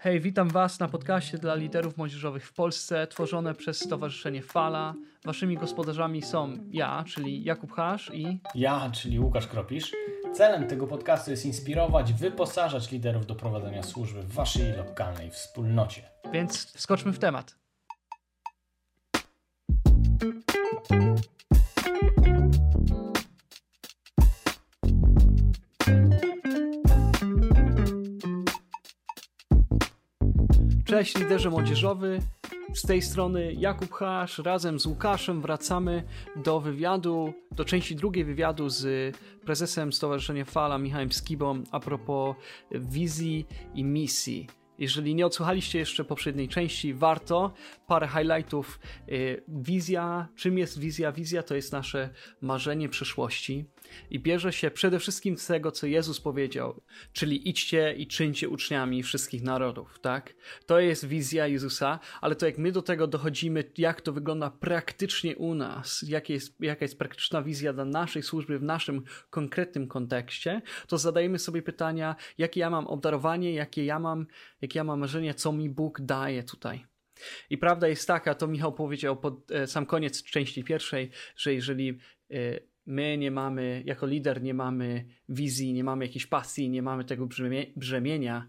Hej, witam Was na podcaście dla liderów młodzieżowych w Polsce, tworzone przez Stowarzyszenie Fala. Waszymi gospodarzami są ja, czyli Jakub Hasz i ja, czyli Łukasz Kropisz. Celem tego podcastu jest inspirować, wyposażać liderów do prowadzenia służby w Waszej lokalnej wspólnocie. Więc wskoczmy w temat. Cześć liderze młodzieżowy. Z tej strony Jakub Hasz. Razem z Łukaszem wracamy do wywiadu, do części drugiej wywiadu z prezesem Stowarzyszenia Fala, Michałem Skibą, a propos wizji i misji. Jeżeli nie odsłuchaliście jeszcze poprzedniej części, warto. Parę highlightów. Y, wizja. Czym jest wizja? Wizja to jest nasze marzenie przyszłości i bierze się przede wszystkim z tego, co Jezus powiedział, czyli idźcie i czyńcie uczniami wszystkich narodów, tak? To jest wizja Jezusa, ale to jak my do tego dochodzimy, jak to wygląda praktycznie u nas, jakie jest, jaka jest praktyczna wizja dla naszej służby w naszym konkretnym kontekście, to zadajemy sobie pytania, jakie ja mam obdarowanie, jakie ja mam, jakie ja mam marzenia, co mi Bóg daje tutaj. I prawda jest taka, to Michał powiedział pod e, sam koniec części pierwszej, że jeżeli e, my nie mamy, jako lider nie mamy wizji, nie mamy jakiejś pasji, nie mamy tego brzemienia,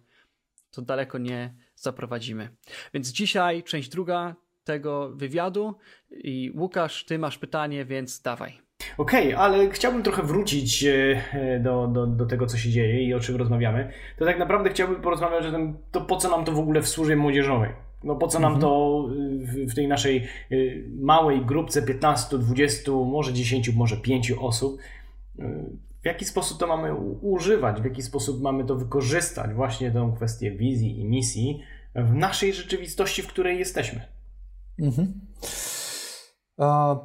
to daleko nie zaprowadzimy. Więc dzisiaj część druga tego wywiadu i Łukasz, ty masz pytanie, więc dawaj. Okej, okay, ale chciałbym trochę wrócić e, do, do, do tego, co się dzieje i o czym rozmawiamy. To tak naprawdę chciałbym porozmawiać o tym, to po co nam to w ogóle w służbie młodzieżowej. No po co nam mhm. to y, w tej naszej y, małej grupce 15, 20, może 10, może 5 osób? Y, w jaki sposób to mamy używać, w jaki sposób mamy to wykorzystać, właśnie tę kwestię wizji i misji w naszej rzeczywistości, w której jesteśmy? Mhm.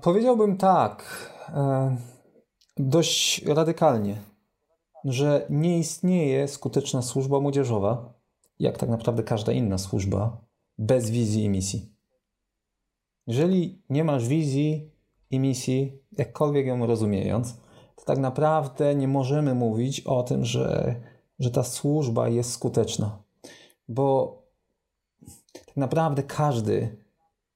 powiedziałbym tak, e, dość radykalnie, że nie istnieje skuteczna służba młodzieżowa, jak tak naprawdę każda inna służba, bez wizji i misji. Jeżeli nie masz wizji i misji, jakkolwiek ją rozumiejąc, to tak naprawdę nie możemy mówić o tym, że, że ta służba jest skuteczna. Bo tak naprawdę każdy,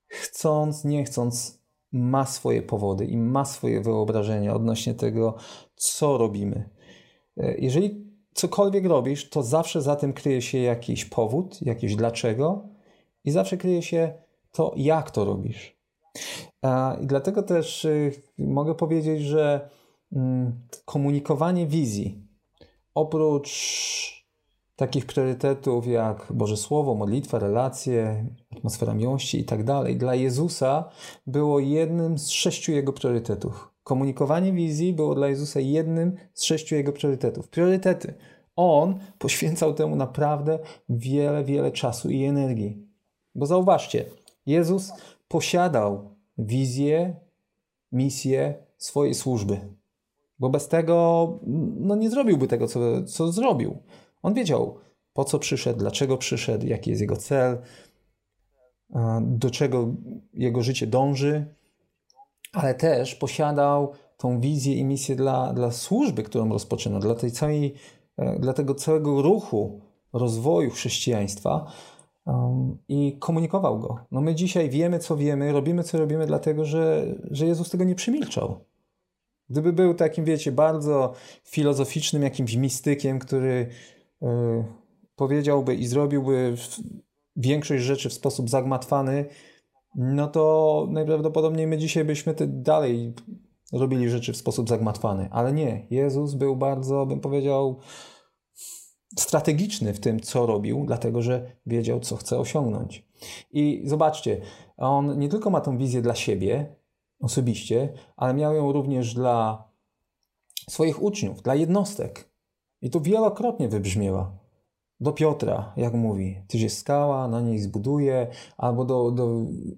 chcąc, nie chcąc, ma swoje powody i ma swoje wyobrażenia odnośnie tego, co robimy. Jeżeli cokolwiek robisz, to zawsze za tym kryje się jakiś powód, jakieś dlaczego, i zawsze kryje się to, jak to robisz. I dlatego też y, mogę powiedzieć, że mm, komunikowanie wizji, oprócz takich priorytetów jak Boże Słowo, modlitwa, relacje, atmosfera miłości i tak dalej, dla Jezusa było jednym z sześciu jego priorytetów. Komunikowanie wizji było dla Jezusa jednym z sześciu jego priorytetów. Priorytety. On poświęcał temu naprawdę wiele, wiele czasu i energii. Bo zauważcie, Jezus posiadał wizję, misję swojej służby. Bo bez tego no nie zrobiłby tego, co, co zrobił. On wiedział, po co przyszedł, dlaczego przyszedł, jaki jest jego cel, do czego jego życie dąży, ale też posiadał tą wizję i misję dla, dla służby, którą rozpoczynał, dla, tej całej, e, dla tego całego ruchu rozwoju chrześcijaństwa, um, i komunikował go. No my dzisiaj wiemy, co wiemy, robimy, co robimy, dlatego że, że Jezus tego nie przemilczał. Gdyby był takim, wiecie, bardzo filozoficznym jakimś mistykiem, który y, powiedziałby i zrobiłby większość rzeczy w sposób zagmatwany, no to najprawdopodobniej my dzisiaj byśmy dalej robili rzeczy w sposób zagmatwany. Ale nie, Jezus był bardzo, bym powiedział, strategiczny w tym, co robił, dlatego że wiedział, co chce osiągnąć. I zobaczcie, on nie tylko ma tą wizję dla siebie osobiście, ale miał ją również dla swoich uczniów, dla jednostek. I to wielokrotnie wybrzmiewa. Do Piotra, jak mówi, tyś jest skała, na niej zbuduje, albo do, do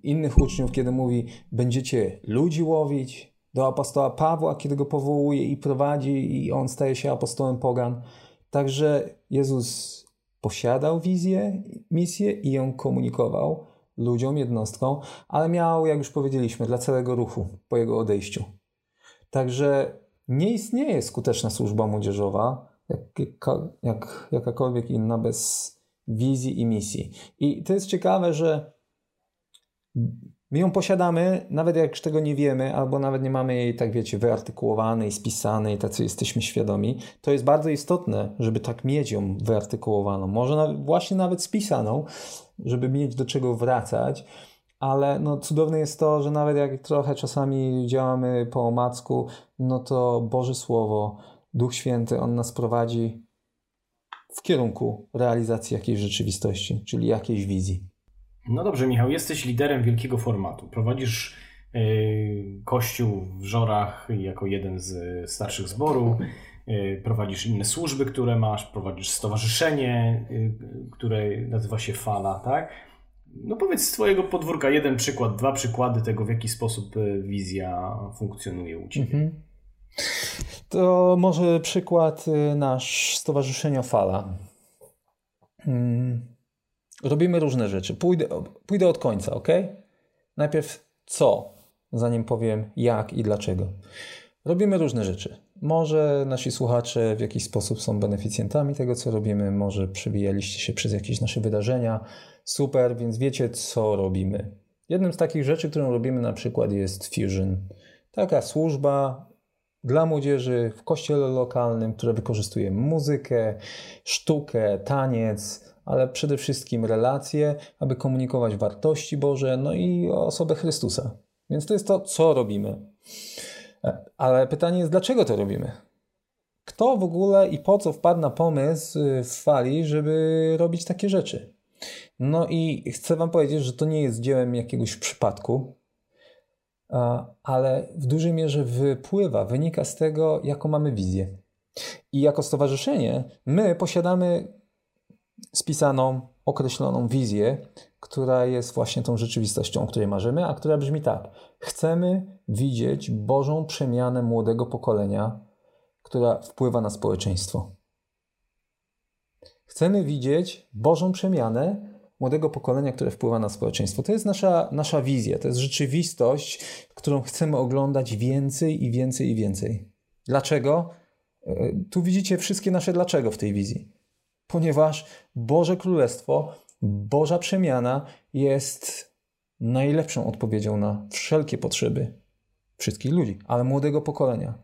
innych uczniów, kiedy mówi, będziecie ludzi łowić, do apostoła Pawła, kiedy go powołuje i prowadzi, i on staje się apostołem pogan. Także Jezus posiadał wizję, misję i ją komunikował ludziom, jednostkom, ale miał, jak już powiedzieliśmy, dla całego ruchu po jego odejściu. Także nie istnieje skuteczna służba młodzieżowa, jak, jak, jakakolwiek inna, bez wizji i misji. I to jest ciekawe, że my ją posiadamy, nawet jak tego nie wiemy, albo nawet nie mamy jej, tak wiecie, wyartykułowanej, spisanej, tacy jesteśmy świadomi. To jest bardzo istotne, żeby tak mieć ją wyartykułowaną. Może nawet, właśnie nawet spisaną, żeby mieć do czego wracać. Ale no, cudowne jest to, że nawet jak trochę czasami działamy po omacku, no to Boże Słowo, Duch Święty, On nas prowadzi w kierunku realizacji jakiejś rzeczywistości, czyli jakiejś wizji. No dobrze, Michał, jesteś liderem wielkiego formatu. Prowadzisz yy, kościół w Żorach jako jeden z starszych zborów. Yy, prowadzisz inne służby, które masz, prowadzisz stowarzyszenie, które nazywa się Fala, tak? No powiedz z Twojego podwórka jeden przykład, dwa przykłady tego, w jaki sposób wizja funkcjonuje u Ciebie. Mhm. To może przykład nasz Stowarzyszenia Fala. Hmm. Robimy różne rzeczy. Pójdę, pójdę od końca, ok? Najpierw co, zanim powiem jak i dlaczego. Robimy różne rzeczy. Może nasi słuchacze w jakiś sposób są beneficjentami tego, co robimy, może przebijaliście się przez jakieś nasze wydarzenia. Super, więc wiecie, co robimy. Jednym z takich rzeczy, którą robimy na przykład jest Fusion. Taka służba dla młodzieży w kościele lokalnym, która wykorzystuje muzykę, sztukę, taniec, ale przede wszystkim relacje, aby komunikować wartości Boże, no i osobę Chrystusa. Więc to jest to, co robimy. E, ale pytanie jest, dlaczego to robimy? Kto w ogóle i po co wpadł na pomysł y, w fali, żeby robić takie rzeczy? No i chcę Wam powiedzieć, że to nie jest dziełem jakiegoś przypadku, ale w dużej mierze wypływa, wynika z tego, jaką mamy wizję. I jako stowarzyszenie my posiadamy spisaną, określoną wizję, która jest właśnie tą rzeczywistością, o której marzymy, a która brzmi tak. Chcemy widzieć Bożą przemianę młodego pokolenia, która wpływa na społeczeństwo. Chcemy widzieć Bożą przemianę młodego pokolenia, które wpływa na społeczeństwo. To jest nasza, nasza wizja, to jest rzeczywistość, którą chcemy oglądać więcej i więcej i więcej. Dlaczego? E, tu widzicie wszystkie nasze dlaczego w tej wizji ponieważ Boże Królestwo, Boża przemiana jest najlepszą odpowiedzią na wszelkie potrzeby wszystkich ludzi, ale młodego pokolenia.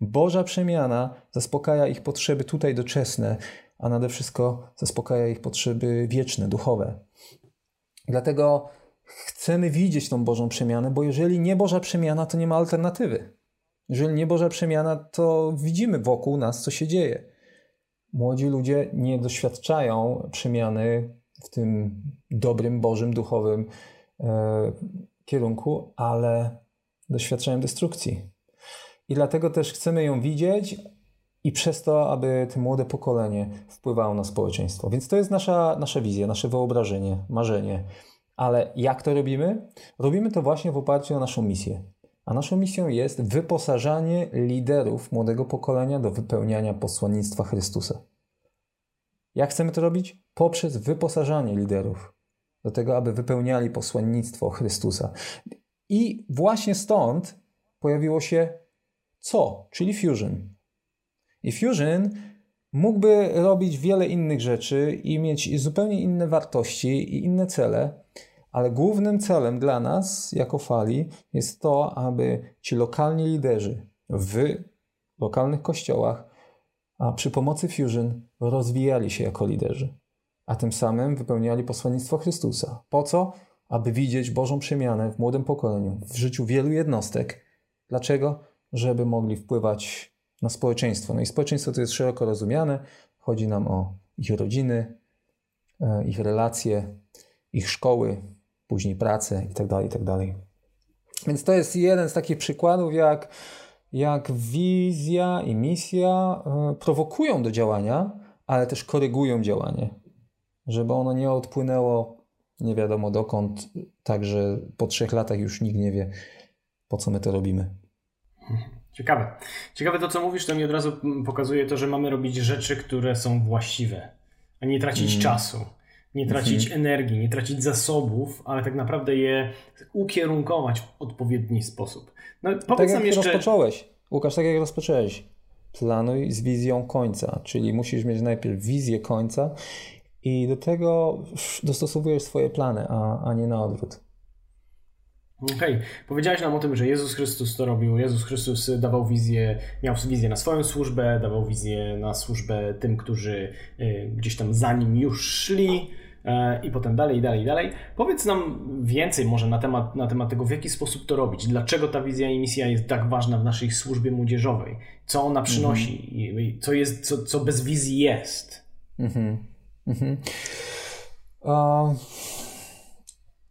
Boża przemiana zaspokaja ich potrzeby tutaj doczesne, a nade wszystko zaspokaja ich potrzeby wieczne, duchowe. Dlatego chcemy widzieć tą Bożą przemianę, bo jeżeli nie Boża przemiana, to nie ma alternatywy. Jeżeli nie Boża przemiana, to widzimy wokół nas, co się dzieje młodzi ludzie nie doświadczają przemiany w tym dobrym, bożym, duchowym e, kierunku, ale doświadczają destrukcji. I dlatego też chcemy ją widzieć i przez to, aby to młode pokolenie wpływało na społeczeństwo. Więc to jest nasza, nasza wizja, nasze wyobrażenie, marzenie. Ale jak to robimy? Robimy to właśnie w oparciu o naszą misję. A naszą misją jest wyposażanie liderów młodego pokolenia do wypełniania posłannictwa Chrystusa. Jak chcemy to robić? Poprzez wyposażanie liderów do tego, aby wypełniali posłannictwo Chrystusa. I właśnie stąd pojawiło się co? Czyli Fusion. I Fusion mógłby robić wiele innych rzeczy i mieć zupełnie inne wartości i inne cele, ale głównym celem dla nas, jako fali, jest to, aby ci lokalni liderzy w lokalnych kościołach, a przy pomocy Fusion rozwijali się jako liderzy, a tym samym wypełniali posłannictwo Chrystusa. Po co? Aby widzieć Bożą przemianę w młodym pokoleniu, w życiu wielu jednostek. Dlaczego? Żeby mogli wpływać na społeczeństwo. No i społeczeństwo to jest szeroko rozumiane. Chodzi nam o ich rodziny, e, ich relacje, ich szkoły, później pracę itd., tak itd. Tak Więc to jest jeden z takich przykładów, jak, jak wizja i misja e, prowokują do działania, ale też korygują działanie, żeby ono nie odpłynęło nie wiadomo dokąd, tak że po trzech latach już nikt nie wie, po co my to robimy. Ciekawe. Ciekawe to, co mówisz, to mi od razu pokazuje to, że mamy robić rzeczy, które są właściwe, a nie tracić mm. czasu nie tracić mhm. energii, nie tracić zasobów, ale tak naprawdę je ukierunkować w odpowiedni sposób. No, powiedz tak jak jeszcze... rozpocząłeś, Łukasz, tak jak rozpocząłeś, planuj z wizją końca, czyli musisz mieć najpierw wizję końca I do tego dostosowujesz swoje plany, a, a nie na odwrót. Okej, okay. powiedziałeś nam o tym, że Jezus Chrystus to robił. Jezus Chrystus dawał wizję, miał wizję na swoją służbę, dawał wizję na służbę tym, którzy y, gdzieś tam za nim już szli e, i potem dalej, dalej, dalej. Powiedz nam więcej może na temat, na temat tego, w jaki sposób to robić. Dlaczego ta wizja i misja jest tak ważna w naszej służbie młodzieżowej? Co ona przynosi? Mm -hmm. Co, jest, co, co bez wizji jest? Mhm. Mhm. Uh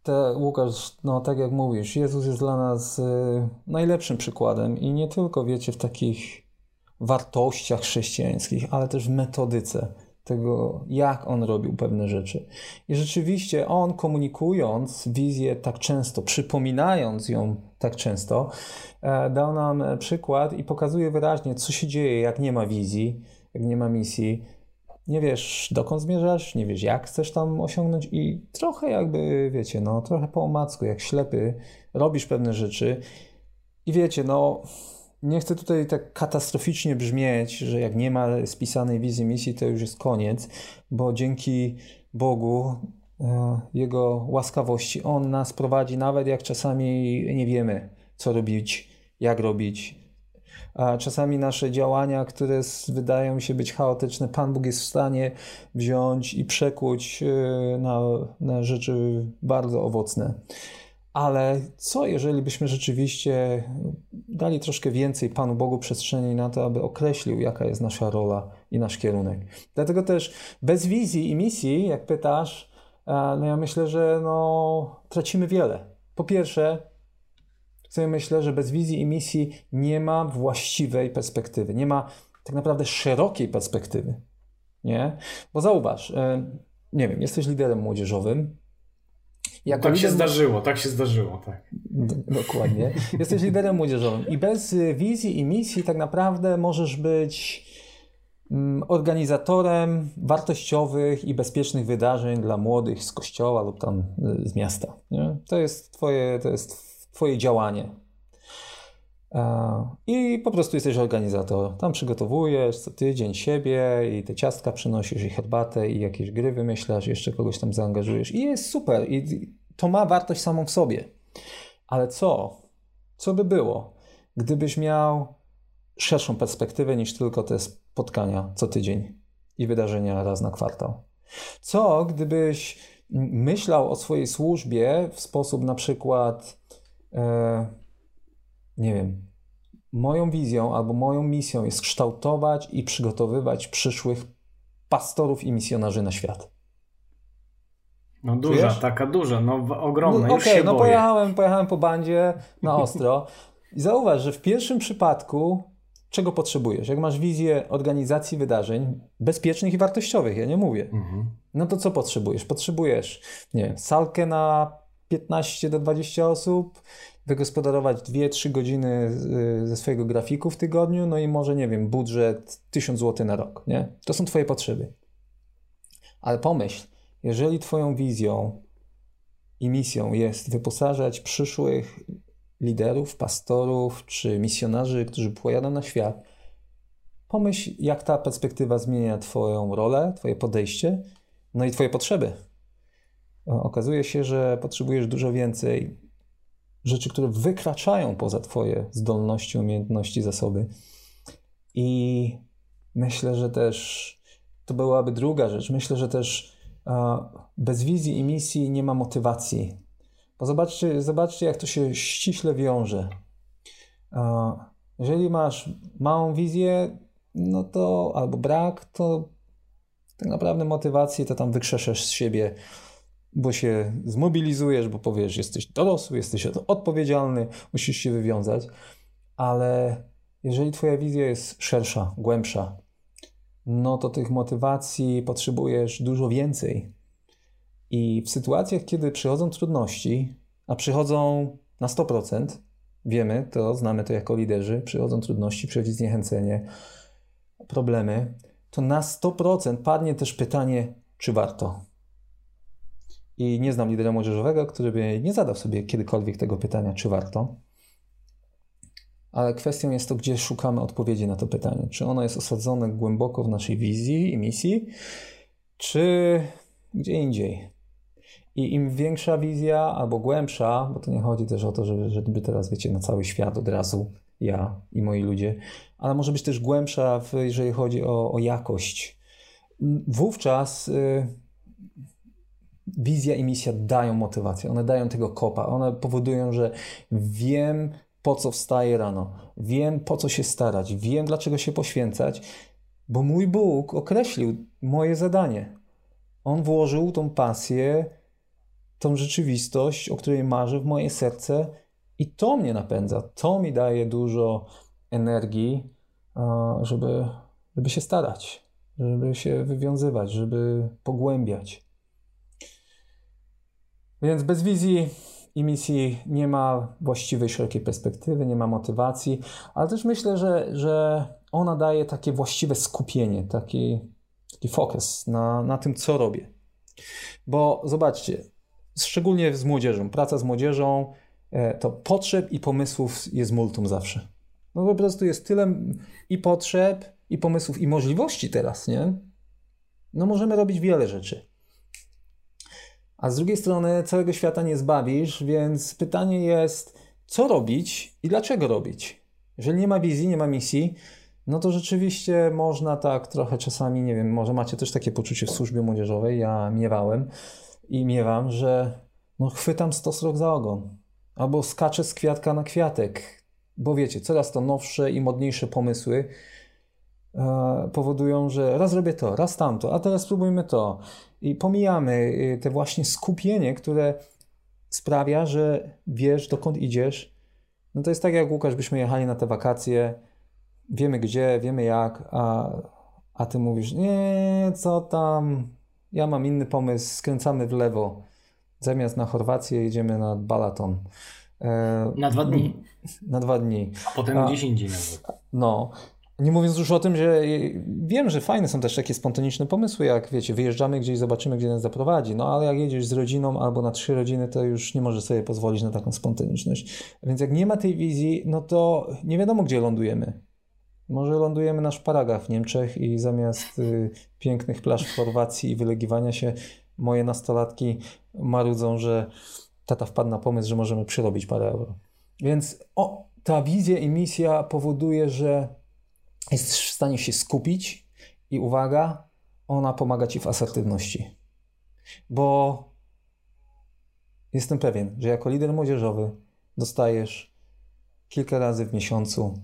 te, Łukasz, no tak jak mówisz, Jezus jest dla nas y, najlepszym przykładem i nie tylko, wiecie, w takich wartościach chrześcijańskich, ale też w metodyce tego, jak on robił pewne rzeczy. I rzeczywiście on komunikując wizję tak często, przypominając ją tak często, e, dał nam przykład i pokazuje wyraźnie, co się dzieje, jak nie ma wizji, jak nie ma misji, nie wiesz dokąd zmierzasz, nie wiesz jak chcesz tam osiągnąć i trochę jakby, wiecie, no trochę po omacku, jak ślepy, robisz pewne rzeczy i wiecie, no nie chcę tutaj tak katastroficznie brzmieć, że jak nie ma spisanej wizji misji, to już jest koniec, bo dzięki Bogu, e, Jego łaskawości, On nas prowadzi, nawet jak czasami nie wiemy, co robić, jak robić, a czasami nasze działania, które wydają się być chaotyczne, Pan Bóg jest w stanie wziąć i przekuć e, na, na rzeczy bardzo owocne. Ale co jeżeli byśmy rzeczywiście dali troszkę więcej Panu Bogu przestrzeni na to, aby określił, jaka jest nasza rola i nasz kierunek? Dlatego też bez wizji i misji, jak pytasz, no ja myślę, że no, tracimy wiele. Po pierwsze, sobie myślę, że bez wizji i misji nie ma właściwej perspektywy, nie ma tak naprawdę szerokiej perspektywy. Nie? Bo zauważ, e, nie wiem, jesteś liderem młodzieżowym. Jako tak lider... się zdarzyło, tak się zdarzyło, tak. Dokładnie. Jesteś liderem młodzieżowym i bez wizji i misji tak naprawdę możesz być mm, organizatorem wartościowych i bezpiecznych wydarzeń dla młodych z kościoła lub tam y, z miasta. Nie? To jest twoje, to jest Twoje działanie. I po prostu jesteś organizator. Tam przygotowujesz co tydzień siebie i te ciastka przynosisz, i herbatę, i jakieś gry wymyślasz, jeszcze kogoś tam zaangażujesz. I jest super. I to ma wartość samą w sobie. Ale co? Co by było, gdybyś miał szerszą perspektywę niż tylko te spotkania co tydzień i wydarzenia raz na kwartał? Co, gdybyś myślał o swojej służbie w sposób na przykład e, nie wiem, moją wizją albo moją misją jest kształtować i przygotowywać przyszłych pastorów i misjonarzy na świat. No duża, Czujesz? taka duża, no ogromna, no, okay, no pojechałem, pojechałem po bandzie na ostro i zauważ, że w pierwszym przypadku czego potrzebujesz? Jak masz wizję organizacji wydarzeń bezpiecznych i wartościowych, ja nie mówię, mhm. no to co potrzebujesz? Potrzebujesz, nie wiem, salkę na 15 do 20 osób, wygospodarować 2-3 godziny y, ze swojego grafiku w tygodniu, no i może, nie wiem, budżet 1000 zł na rok, nie? To są Twoje potrzeby. Ale pomyśl, jeżeli Twoją wizją i misją jest wyposażać przyszłych liderów, pastorów czy misjonarzy, którzy pojadą na świat, pomyśl, jak ta perspektywa zmienia Twoją rolę, Twoje podejście, no i Twoje potrzeby. Okazuje się, że potrzebujesz dużo więcej rzeczy, które wykraczają poza Twoje zdolności, umiejętności, zasoby. I myślę, że też to byłaby druga rzecz. Myślę, że też bez wizji i misji nie ma motywacji. Bo zobaczcie, zobaczcie jak to się ściśle wiąże. Jeżeli masz małą wizję, no to albo brak, to tak naprawdę motywacji to tam wykrzeszesz z siebie bo się zmobilizujesz, bo powiesz, jesteś dorosły, jesteś odpowiedzialny, musisz się wywiązać, ale jeżeli Twoja wizja jest szersza, głębsza, no to tych motywacji potrzebujesz dużo więcej. I w sytuacjach, kiedy przychodzą trudności, a przychodzą na 100%, wiemy to, znamy to jako liderzy, przychodzą trudności, przychodzi zniechęcenie, problemy, to na 100% padnie też pytanie, czy warto. I nie znam lidera młodzieżowego, który by nie zadał sobie kiedykolwiek tego pytania, czy warto. Ale kwestią jest to, gdzie szukamy odpowiedzi na to pytanie. Czy ono jest osadzone głęboko w naszej wizji i misji, czy gdzie indziej. I im większa wizja albo głębsza, bo to nie chodzi też o to, żeby, żeby teraz, wiecie, na cały świat od razu ja i moi ludzie, ale może być też głębsza, w, jeżeli chodzi o, o jakość. Wówczas y, wizja i misja dają motywację, one dają tego kopa, one powodują, że wiem, po co wstaję rano, wiem, po co się starać, wiem, dlaczego się poświęcać, bo mój Bóg określił moje zadanie. On włożył tą pasję, tą rzeczywistość, o której marzę w moje serce i to mnie napędza, to mi daje dużo energii, żeby, żeby się starać, żeby się wywiązywać, żeby pogłębiać. Więc bez wizji i misji nie ma właściwej, szerokiej perspektywy, nie ma motywacji, ale też myślę, że, że ona daje takie właściwe skupienie, taki, taki fokus na, na tym, co robię. Bo zobaczcie, szczególnie z młodzieżą, praca z młodzieżą, e, to potrzeb i pomysłów jest multum zawsze. No po prostu jest tyle i potrzeb, i pomysłów, i możliwości teraz, nie? No możemy robić wiele rzeczy. A z drugiej strony całego świata nie zbawisz, więc pytanie jest, co robić i dlaczego robić? Jeżeli nie ma wizji, nie ma misji, no to rzeczywiście można tak trochę czasami, nie wiem, może macie też takie poczucie w służbie młodzieżowej, ja miewałem i miewam, że no chwytam stos rok za ogon. Albo skaczę z kwiatka na kwiatek. Bo wiecie, coraz to nowsze i modniejsze pomysły e, powodują, że raz robię to, raz tamto, a teraz spróbujmy to. I pomijamy y, te właśnie skupienie, które sprawia, że wiesz, dokąd idziesz. No to jest tak, jak Łukasz, byśmy jechali na te wakacje, wiemy gdzie, wiemy jak, a, a ty mówisz, nie, co tam, ja mam inny pomysł, skręcamy w lewo. Zamiast na Chorwację jedziemy na Balaton. E, na dwa dni. Na dwa dni. A potem a, gdzieś indziej nawet. No. Nie mówiąc już o tym, że wiem, że fajne są też takie spontaniczne pomysły, jak wiecie, wyjeżdżamy gdzieś, zobaczymy, gdzie nas zaprowadzi. No ale jak jedziesz z rodziną albo na trzy rodziny, to już nie możesz sobie pozwolić na taką spontaniczność. Więc jak nie ma tej wizji, no to nie wiadomo, gdzie lądujemy. Może lądujemy na szparagach w Niemczech i zamiast y, pięknych plaż w Chorwacji i wylegiwania się, moje nastolatki marudzą, że tata wpadł na pomysł, że możemy przyrobić parę euro. Więc o, ta wizja i misja powoduje, że jest w stanie się skupić i uwaga, ona pomaga ci w asertywności. Bo jestem pewien, że jako lider młodzieżowy dostajesz kilka razy w miesiącu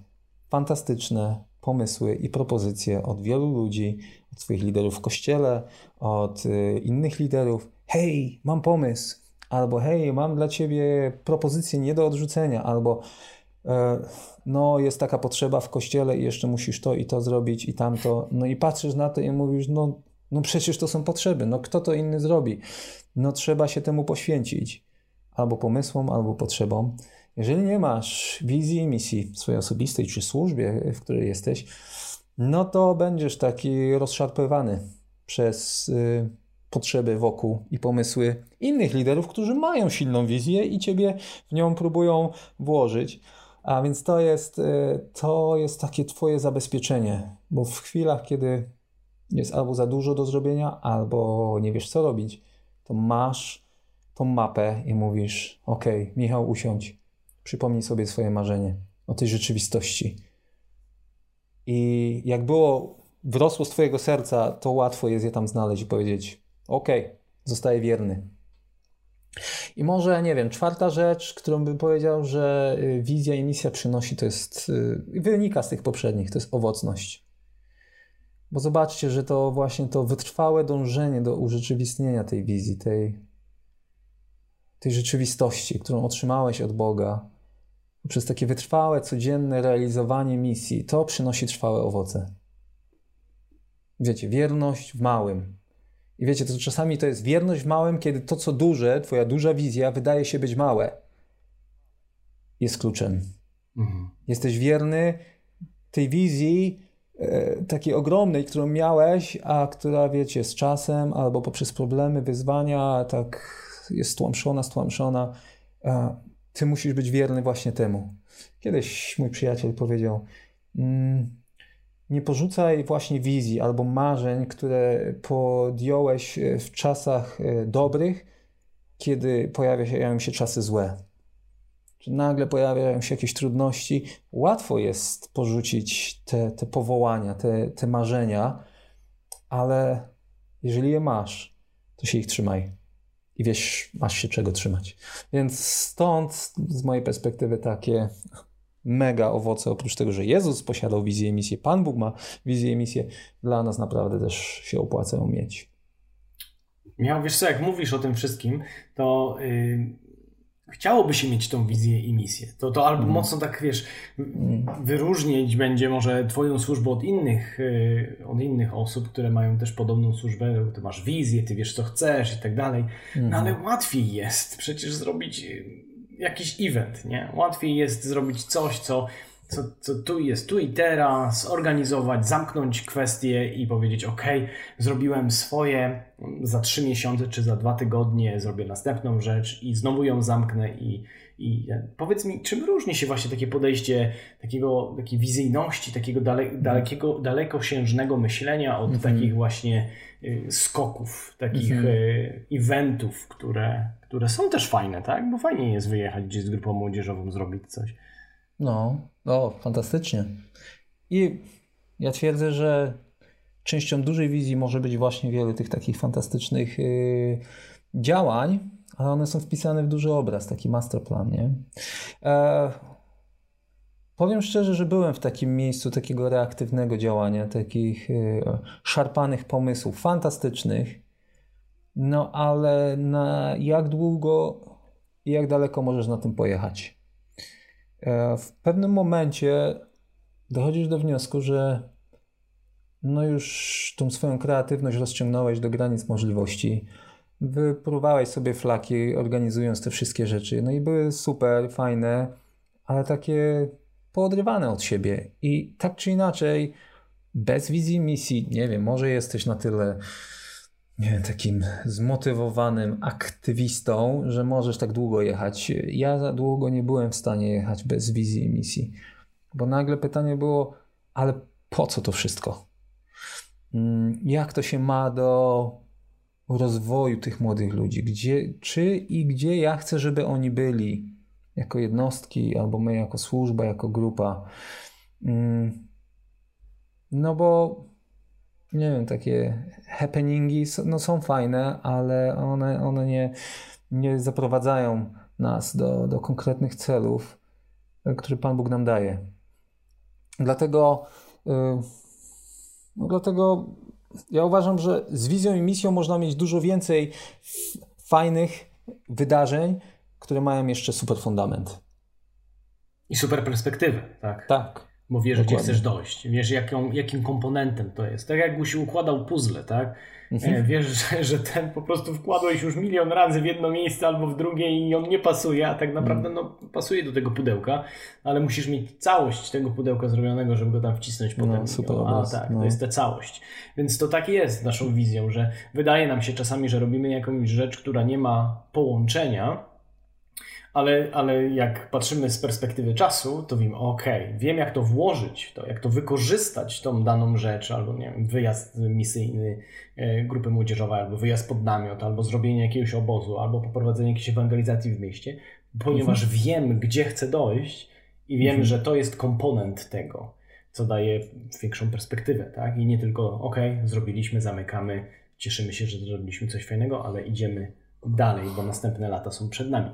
fantastyczne pomysły i propozycje od wielu ludzi, od swoich liderów w kościele, od y, innych liderów. Hej, mam pomysł, albo hej, mam dla ciebie propozycję nie do odrzucenia, albo no jest taka potrzeba w kościele i jeszcze musisz to i to zrobić i tamto. No i patrzysz na to i mówisz, no, no przecież to są potrzeby, no kto to inny zrobi? No trzeba się temu poświęcić. Albo pomysłom, albo potrzebom. Jeżeli nie masz wizji misji swojej osobistej czy służbie, w której jesteś, no to będziesz taki rozszarpywany przez y, potrzeby wokół i pomysły innych liderów, którzy mają silną wizję i ciebie w nią próbują włożyć. A więc to jest, y, to jest takie Twoje zabezpieczenie, bo w chwilach, kiedy jest albo za dużo do zrobienia, albo nie wiesz co robić, to masz tą mapę i mówisz: OK, Michał, usiądź, przypomnij sobie swoje marzenie o tej rzeczywistości. I jak było, wrosło z Twojego serca, to łatwo jest je tam znaleźć i powiedzieć: OK, zostaję wierny. I może, nie wiem, czwarta rzecz, którą bym powiedział, że y, wizja i misja przynosi, to jest, y, wynika z tych poprzednich, to jest owocność. Bo zobaczcie, że to właśnie to wytrwałe dążenie do urzeczywistnienia tej wizji, tej, tej rzeczywistości, którą otrzymałeś od Boga, przez takie wytrwałe, codzienne realizowanie misji, to przynosi trwałe owoce. Wiecie, wierność w małym, i wiecie, to czasami to jest wierność w małym, kiedy to, co duże, twoja duża wizja, wydaje się być małe, jest kluczem. Mhm. Jesteś wierny tej wizji e, takiej ogromnej, którą miałeś, a która, wiecie, z czasem albo poprzez problemy, wyzwania, tak jest stłamszona, stłamszona. E, ty musisz być wierny właśnie temu. Kiedyś mój przyjaciel powiedział, mm, nie porzucaj właśnie wizji albo marzeń, które podjąłeś e, w czasach e, dobrych, kiedy pojawiają się czasy złe. Czy nagle pojawiają się jakieś trudności, łatwo jest porzucić te, te powołania, te, te marzenia, ale jeżeli je masz, to się ich trzymaj i wiesz, masz się czego trzymać. Więc stąd z mojej perspektywy takie mega owoce, oprócz tego, że Jezus posiadał wizję i misję, Pan Bóg ma wizję i misję, dla nas naprawdę też się opłaca ją mieć. Miał, wiesz co, jak mówisz o tym wszystkim, to yy, chciałoby się mieć tą wizję i misję. To, to albo mm. mocno tak, wiesz, mm. wyróżnić będzie może twoją służbę od innych, yy, od innych osób, które mają też podobną służbę. Ty masz wizję, ty wiesz, co chcesz i tak dalej. No ale łatwiej jest przecież zrobić jakiś event, nie? Łatwiej jest zrobić coś, co, co, co tu jest, tu i teraz, zorganizować, zamknąć kwestię i powiedzieć: OK, zrobiłem swoje za trzy miesiące czy za dwa tygodnie, zrobię następną rzecz i znowu ją zamknę i, i powiedz mi, czym różni się właśnie takie podejście takiego, takiej wizyjności, takiego dale, dalekiego, dalekosiężnego myślenia od mhm. takich właśnie skoków, takich mhm. Y, eventów, które, które są też fajne, tak? Bo fajnie jest wyjechać gdzieś z grupą młodzieżową, zrobić coś. No, o, fantastycznie. I ja twierdzę, że częścią dużej wizji może być właśnie wiele tych takich fantastycznych yy, działań, ale one są wpisane w duży obraz, taki masterplan, nie? E, powiem szczerze, że byłem w takim miejscu takiego reaktywnego działania, takich yy, szarpanych pomysłów, fantastycznych, no ale na jak długo i jak daleko możesz na tym pojechać? E, w pewnym momencie dochodzisz do wniosku, że no już tą swoją kreatywność rozciągnąłeś do granic możliwości. Wypróbowałeś sobie flaki, organizując te wszystkie rzeczy. No i były super, fajne, ale takie poodrywane od siebie. I tak czy inaczej, bez wizji misji, nie wiem, może jesteś na tyle nie wiem, takim zmotywowanym aktywistą, że możesz tak długo jechać. Ja za długo nie byłem w stanie jechać bez wizji misji. Bo nagle pytanie było, ale po co to wszystko? Mm, jak to się ma do rozwoju tych młodych ludzi? Gdzie, czy i gdzie ja chcę, żeby oni byli jako jednostki, albo my jako służba, jako grupa? Mm, no bo nie wiem, takie happeningi no, są fajne, ale one, one nie, nie zaprowadzają nas do, do konkretnych celów, e, które Pan Bóg nam daje. Dlatego, yy, no dlatego ja uważam, że z wizją i misją można mieć dużo więcej fajnych wydarzeń, które mają jeszcze super fundament. I super perspektywy, tak? Tak bo wiesz, Dokładnie. gdzie chcesz dojść, wiesz, jaką, jakim komponentem to jest. Tak jakbyś układał puzzle, tak? Mhm. E, wiesz, że, że ten po prostu wkładłeś już milion razy w jedno miejsce albo w drugie i on nie pasuje, a tak naprawdę mhm. no, pasuje do tego pudełka, ale musisz mieć całość tego pudełka zrobionego, żeby go tam wcisnąć no, potem. No, super a tak, no. to jest ta całość. Więc to tak jest naszą wizją, że wydaje nam się czasami, że robimy jakąś rzecz, która nie ma połączenia, ale, ale jak patrzymy z perspektywy czasu, to wiem, ok, wiem jak to włożyć, to, jak to wykorzystać tą daną rzecz, albo nie wiem, wyjazd misyjny e, grupy młodzieżowej, albo wyjazd pod namiot, albo zrobienie jakiegoś obozu, albo poprowadzenie jakiejś ewangelizacji w mieście, ponieważ mhm. wiem, gdzie chcę dojść i wiem, mhm. że to jest komponent tego, co daje większą perspektywę, tak? I nie tylko, ok, zrobiliśmy, zamykamy, cieszymy się, że zrobiliśmy coś fajnego, ale idziemy dalej, bo następne lata są przed nami.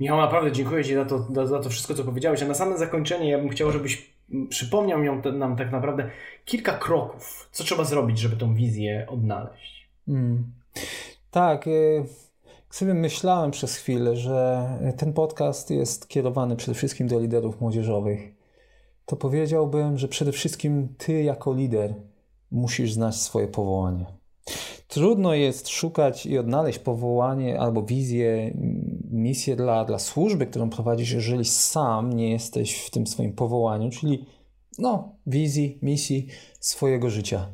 Michał, naprawdę dziękuję Ci za to, za to wszystko, co powiedziałeś. A na samym zakończenie ja bym chciał, żebyś przypomniał nam tak naprawdę kilka kroków, co trzeba zrobić, żeby tą wizję odnaleźć. Mm. Tak. Y, sobie myślałem przez chwilę, że ten podcast jest kierowany przede wszystkim do liderów młodzieżowych. To powiedziałbym, że przede wszystkim Ty jako lider musisz znać swoje powołanie. Trudno jest szukać i odnaleźć powołanie albo wizję, misję dla, dla służby, którą prowadzisz, jeżeli sam nie jesteś w tym swoim powołaniu, czyli no, wizji, misji swojego życia.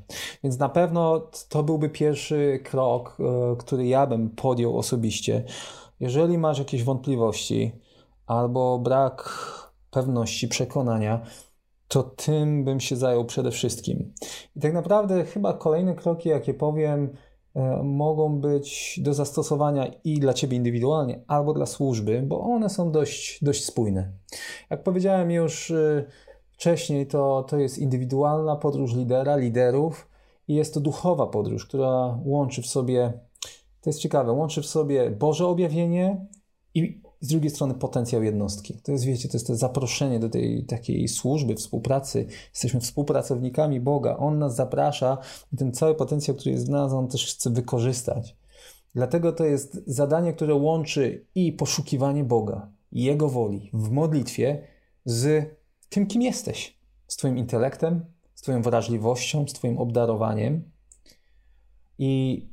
Więc na pewno to byłby pierwszy krok, e, który ja bym podjął osobiście. Jeżeli masz jakieś wątpliwości albo brak pewności, przekonania, to tym bym się zajął przede wszystkim. I tak naprawdę chyba kolejne kroki, jakie powiem, e, mogą być do zastosowania i dla ciebie indywidualnie, albo dla służby, bo one są dość, dość spójne. Jak powiedziałem już e, wcześniej, to, to jest indywidualna podróż lidera, liderów i jest to duchowa podróż, która łączy w sobie, to jest ciekawe, łączy w sobie Boże objawienie i z drugiej strony potencjał jednostki. To jest, wiecie, to jest to zaproszenie do tej takiej służby, współpracy. Jesteśmy współpracownikami Boga. On nas zaprasza i ten cały potencjał, który jest w nas, on też chce wykorzystać. Dlatego to jest zadanie, które łączy i poszukiwanie Boga, Jego woli w modlitwie z tym, kim jesteś. Z Twoim intelektem, z Twoją wrażliwością, z Twoim obdarowaniem. I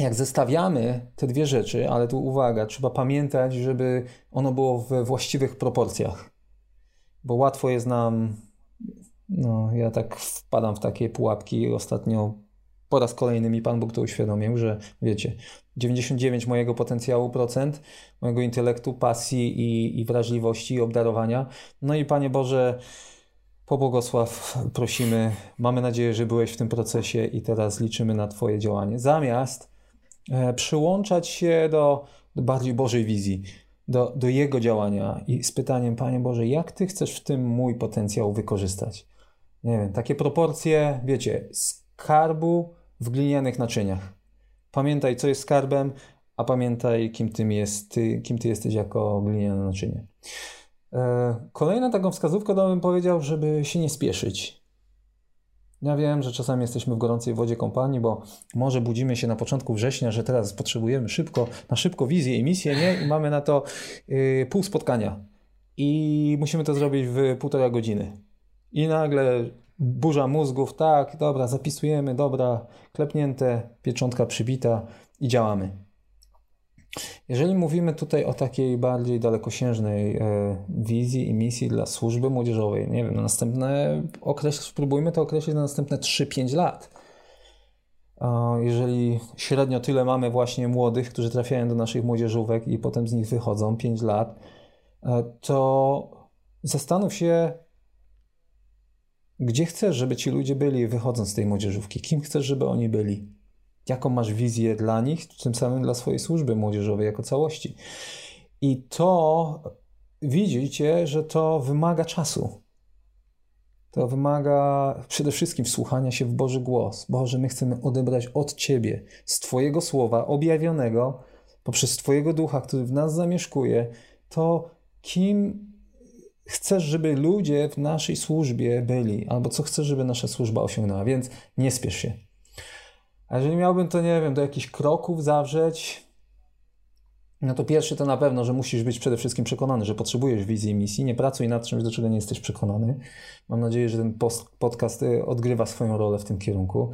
jak zestawiamy te dwie rzeczy, ale tu uwaga, trzeba pamiętać, żeby ono było we właściwych proporcjach. Bo łatwo jest nam, no ja tak wpadam w takie pułapki ostatnio. Po raz kolejny mi Pan Bóg to uświadomił, że wiecie, 99 mojego potencjału procent, mojego intelektu, pasji i, i wrażliwości i obdarowania. No i Panie Boże, pobłogosław, prosimy. Mamy nadzieję, że byłeś w tym procesie i teraz liczymy na Twoje działanie. Zamiast przyłączać się do, do bardziej Bożej wizji, do, do Jego działania i z pytaniem, Panie Boże, jak Ty chcesz w tym mój potencjał wykorzystać? Nie wiem, takie proporcje, wiecie, skarbu w glinianych naczyniach. Pamiętaj, co jest skarbem, a pamiętaj, kim, tym jest, ty, kim Ty jesteś jako gliniane naczynie. E, kolejna taką wskazówkę bym powiedział, żeby się nie spieszyć. Ja wiem, że czasami jesteśmy w gorącej wodzie kompanii, bo może budzimy się na początku września, że teraz potrzebujemy szybko, na szybko wizję i misję, nie? I mamy na to yy, pół spotkania. I musimy to zrobić w półtora godziny. I nagle burza mózgów, tak, dobra, zapisujemy, dobra, klepnięte, pieczątka przybita i działamy. Jeżeli mówimy tutaj o takiej bardziej dalekosiężnej e, wizji i misji dla służby młodzieżowej, nie wiem, na następne okres, spróbujmy to określić na następne 3-5 lat. Jeżeli średnio tyle mamy właśnie młodych, którzy trafiają do naszych młodzieżówek i potem z nich wychodzą 5 lat, e, to zastanów się, gdzie chcesz, żeby ci ludzie byli wychodząc z tej młodzieżówki, kim chcesz, żeby oni byli jaką masz wizję dla nich, tym samym dla swojej służby młodzieżowej jako całości. I to widzicie, że to wymaga czasu. To wymaga przede wszystkim wsłuchania się w Boży głos. Boże, my chcemy odebrać od Ciebie, z Twojego słowa objawionego, poprzez Twojego ducha, który w nas zamieszkuje, to kim chcesz, żeby ludzie w naszej służbie byli, albo co chcesz, żeby nasza służba osiągnęła. Więc nie spiesz się. A jeżeli miałbym to, nie wiem, do jakichś kroków zawrzeć, no to pierwszy to na pewno, że musisz być przede wszystkim przekonany, że potrzebujesz wizji i misji. Nie pracuj nad czymś, do czego nie jesteś przekonany. Mam nadzieję, że ten podcast y, odgrywa swoją rolę w tym kierunku.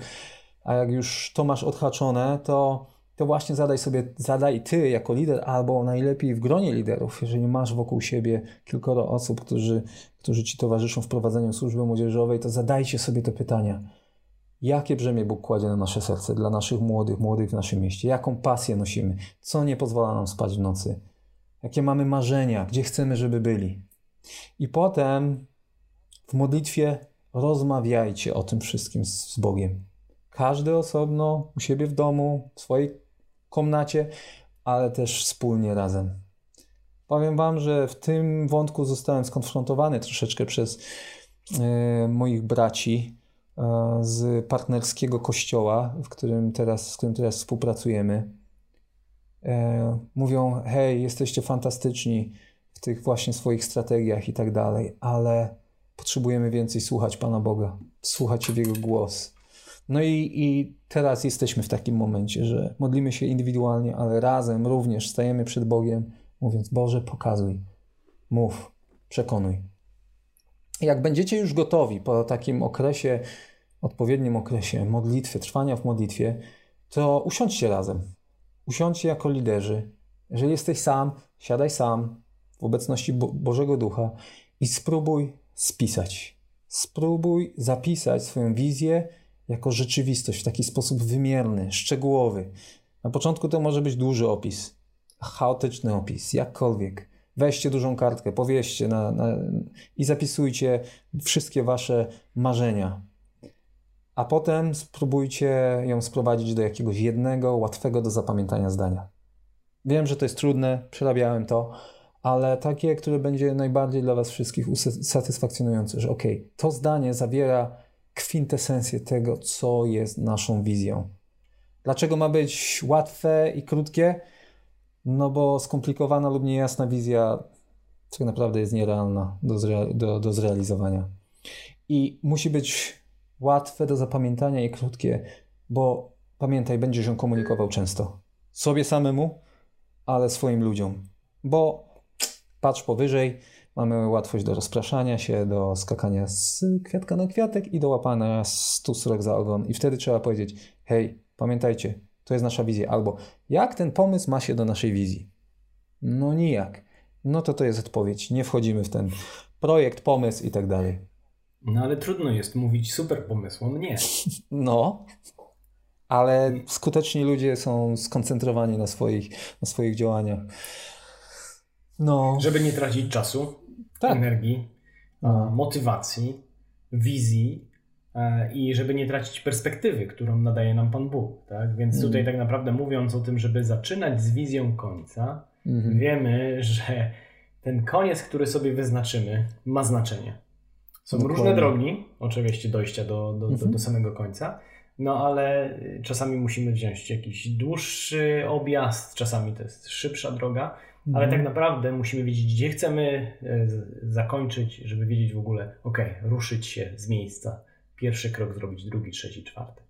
A jak już to masz odhaczone, to, to właśnie zadaj sobie, zadaj ty jako lider, albo najlepiej w gronie liderów, jeżeli masz wokół siebie kilkoro osób, którzy, którzy ci towarzyszą w prowadzeniu służby młodzieżowej, to zadajcie sobie te pytania Jakie brzemię Bóg kładzie na nasze serce dla naszych młodych, młodych w naszym mieście? Jaką pasję nosimy? Co nie pozwala nam spać w nocy? Jakie mamy marzenia? Gdzie chcemy, żeby byli? I potem w modlitwie rozmawiajcie o tym wszystkim z Bogiem. Każdy osobno, u siebie w domu, w swojej komnacie, ale też wspólnie razem. Powiem Wam, że w tym wątku zostałem skonfrontowany troszeczkę przez yy, moich braci, z partnerskiego kościoła, w którym teraz, z którym teraz współpracujemy. E, mówią: Hej, jesteście fantastyczni w tych właśnie swoich strategiach i tak dalej, ale potrzebujemy więcej słuchać Pana Boga, słuchać w Jego głos. No i, i teraz jesteśmy w takim momencie, że modlimy się indywidualnie, ale razem również stajemy przed Bogiem, mówiąc: Boże, pokazuj, mów, przekonuj. Jak będziecie już gotowi po takim okresie, odpowiednim okresie modlitwy, trwania w modlitwie, to usiądźcie razem. Usiądźcie jako liderzy. Jeżeli jesteś sam, siadaj sam w obecności Bo Bożego Ducha i spróbuj spisać. Spróbuj zapisać swoją wizję jako rzeczywistość w taki sposób wymierny, szczegółowy. Na początku to może być duży opis, chaotyczny opis, jakkolwiek. Weźcie dużą kartkę, powieście na, na, i zapisujcie wszystkie wasze marzenia. A potem spróbujcie ją sprowadzić do jakiegoś jednego, łatwego do zapamiętania zdania. Wiem, że to jest trudne, przerabiałem to, ale takie, które będzie najbardziej dla Was wszystkich usatysfakcjonujące, że ok, to zdanie zawiera kwintesencję tego, co jest naszą wizją. Dlaczego ma być łatwe i krótkie? No bo skomplikowana lub niejasna wizja tak naprawdę jest nierealna do, zre, do, do zrealizowania. I musi być łatwe do zapamiętania i krótkie, bo pamiętaj, będziesz ją komunikował często. Sobie samemu, ale swoim ludziom. Bo patrz powyżej, mamy łatwość do rozpraszania się, do skakania z kwiatka na kwiatek i do łapania srok za ogon. I wtedy trzeba powiedzieć, hej, pamiętajcie, to jest nasza wizja. Albo jak ten pomysł ma się do naszej wizji? No nijak. No to to jest odpowiedź. Nie wchodzimy w ten projekt, pomysł i tak dalej. No ale trudno jest mówić super pomysłom, nie. No, ale skuteczni ludzie są skoncentrowani na swoich, na swoich działaniach. No. Żeby nie tracić czasu, tak. energii, no. motywacji, wizji i żeby nie tracić perspektywy, którą nadaje nam Pan Bóg. Tak? Więc tutaj mm. tak naprawdę mówiąc o tym, żeby zaczynać z wizją końca, mm. wiemy, że ten koniec, który sobie wyznaczymy, ma znaczenie. Są Dokładnie. różne drogi, oczywiście, dojścia do, do, do, do mhm. samego końca. No ale czasami musimy wziąć jakiś dłuższy objazd, czasami to jest szybsza droga, ale mhm. tak naprawdę musimy wiedzieć, gdzie chcemy e, zakończyć, żeby wiedzieć w ogóle, ok, ruszyć się z miejsca. Pierwszy krok zrobić, drugi, trzeci, czwarty.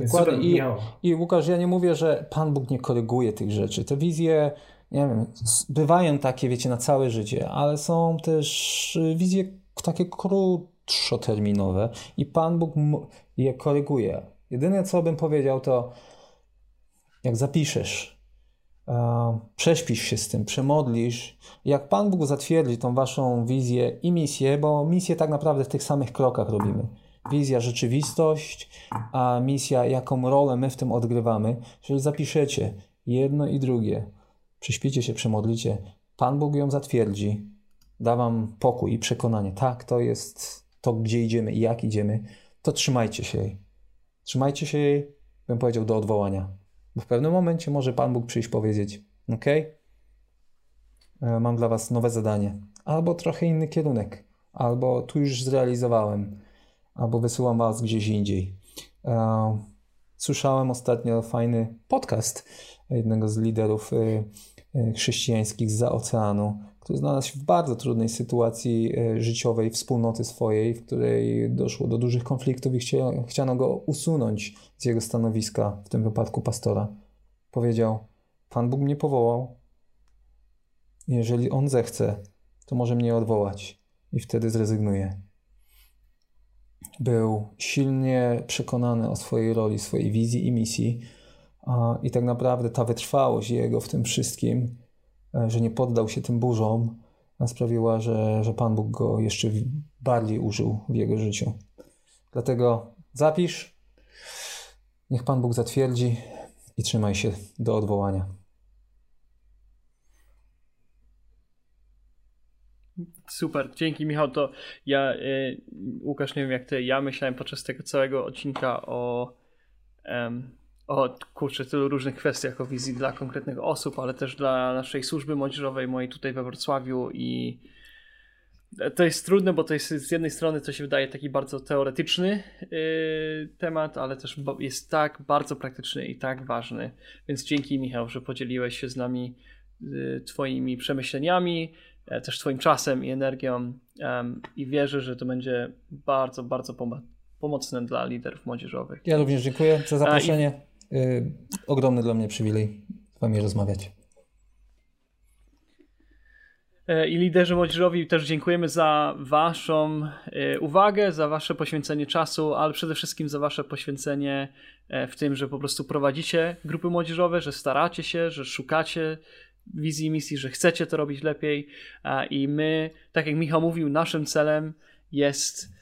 Dokładnie. I, I Łukasz, ja nie mówię, że Pan Bóg nie koryguje tych rzeczy. Te wizje, nie wiem, bywają takie, wiecie, na całe życie, ale są też wizje takie krótszoterminowe i Pan Bóg je koryguje. Jedyne, co bym powiedział, to jak zapiszesz, e, prześpisz się z tym, przemodlisz, jak Pan Bóg zatwierdzi tą waszą wizję i misję, bo misję tak naprawdę w tych samych krokach robimy. Wizja, rzeczywistość, a misja, jaką rolę my w tym odgrywamy. Jeżeli zapiszecie jedno i drugie, prześpicie się, przemodlicie, Pan Bóg ją zatwierdzi, da wam pokój i przekonanie, tak, to jest to, gdzie idziemy i jak idziemy, to trzymajcie się jej. Trzymajcie się jej, bym powiedział, do odwołania. Bo w pewnym momencie może Pan Bóg przyjść powiedzieć: OK, e, mam dla Was nowe zadanie, albo trochę inny kierunek, albo tu już zrealizowałem, albo wysyłam Was gdzieś indziej. E, słyszałem ostatnio fajny podcast jednego z liderów e, chrześcijańskich z za oceanu, który znalazł się w bardzo trudnej sytuacji e, życiowej wspólnoty swojej, w której doszło do dużych konfliktów i chciano go usunąć z jego stanowiska, w tym wypadku pastora. Powiedział: Pan Bóg mnie powołał. Jeżeli on zechce, to może mnie odwołać i wtedy zrezygnuje. Był silnie przekonany o swojej roli, swojej wizji i misji, i tak naprawdę ta wytrwałość jego w tym wszystkim E, że nie poddał się tym burzom, sprawiła, że, że Pan Bóg go jeszcze bardziej użył w jego życiu. Dlatego zapisz, niech Pan Bóg zatwierdzi i trzymaj się do odwołania. Super, dzięki Michał. To ja, y, Łukasz, nie wiem jak ty, ja myślałem podczas tego całego odcinka o o kurczę, tylu różnych kwestiach o wizji dla konkretnych osób, ale też dla naszej służby młodzieżowej, mojej tutaj we Wrocławiu i to jest trudne, bo to jest z jednej strony to się wydaje taki bardzo teoretyczny yy, temat, ale też jest tak bardzo praktyczny i tak ważny. Więc dzięki Michał, że podzieliłeś się z nami yy, Twoimi przemyśleniami, też Twoim czasem i energią i wierzę, że to będzie bardzo, bardzo pomocne dla liderów młodzieżowych. Ja również dziękuję za zaproszenie. Y, ogromny dla mnie przywilej z Wami rozmawiać. E, I liderzy młodzieżowi też dziękujemy za Waszą e, uwagę, za Wasze poświęcenie czasu, ale przede wszystkim za Wasze poświęcenie e, w tym, że po prostu prowadzicie grupy młodzieżowe, że staracie się, że szukacie wizji, misji, że chcecie to robić lepiej. I my, tak jak Michał mówił, naszym celem jest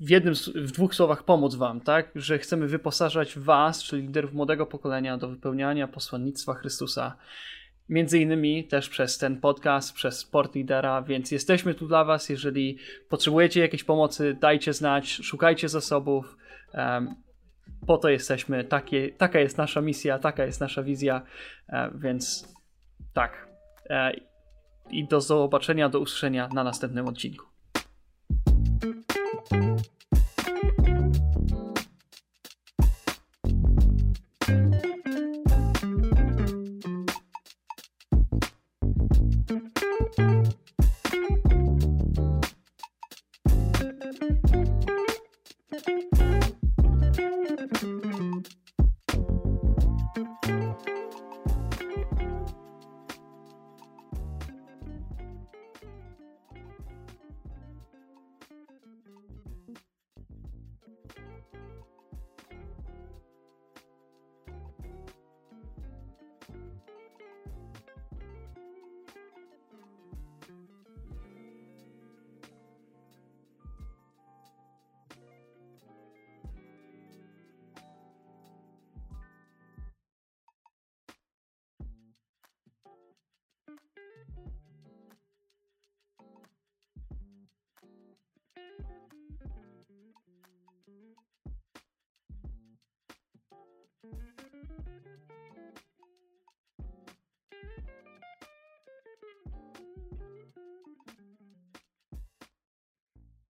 w jednym, w dwóch słowach pomóc wam, tak? Że chcemy wyposażać was, czyli liderów młodego pokolenia do wypełniania posłannictwa Chrystusa między innymi też przez ten podcast, przez Sport Lidera, więc jesteśmy tu dla Was. Jeżeli potrzebujecie jakiejś pomocy, dajcie znać, szukajcie zasobów. Po to jesteśmy, takie, taka jest nasza misja, taka jest nasza wizja, e, więc tak. E, I do zobaczenia, do usłyszenia na następnym odcinku.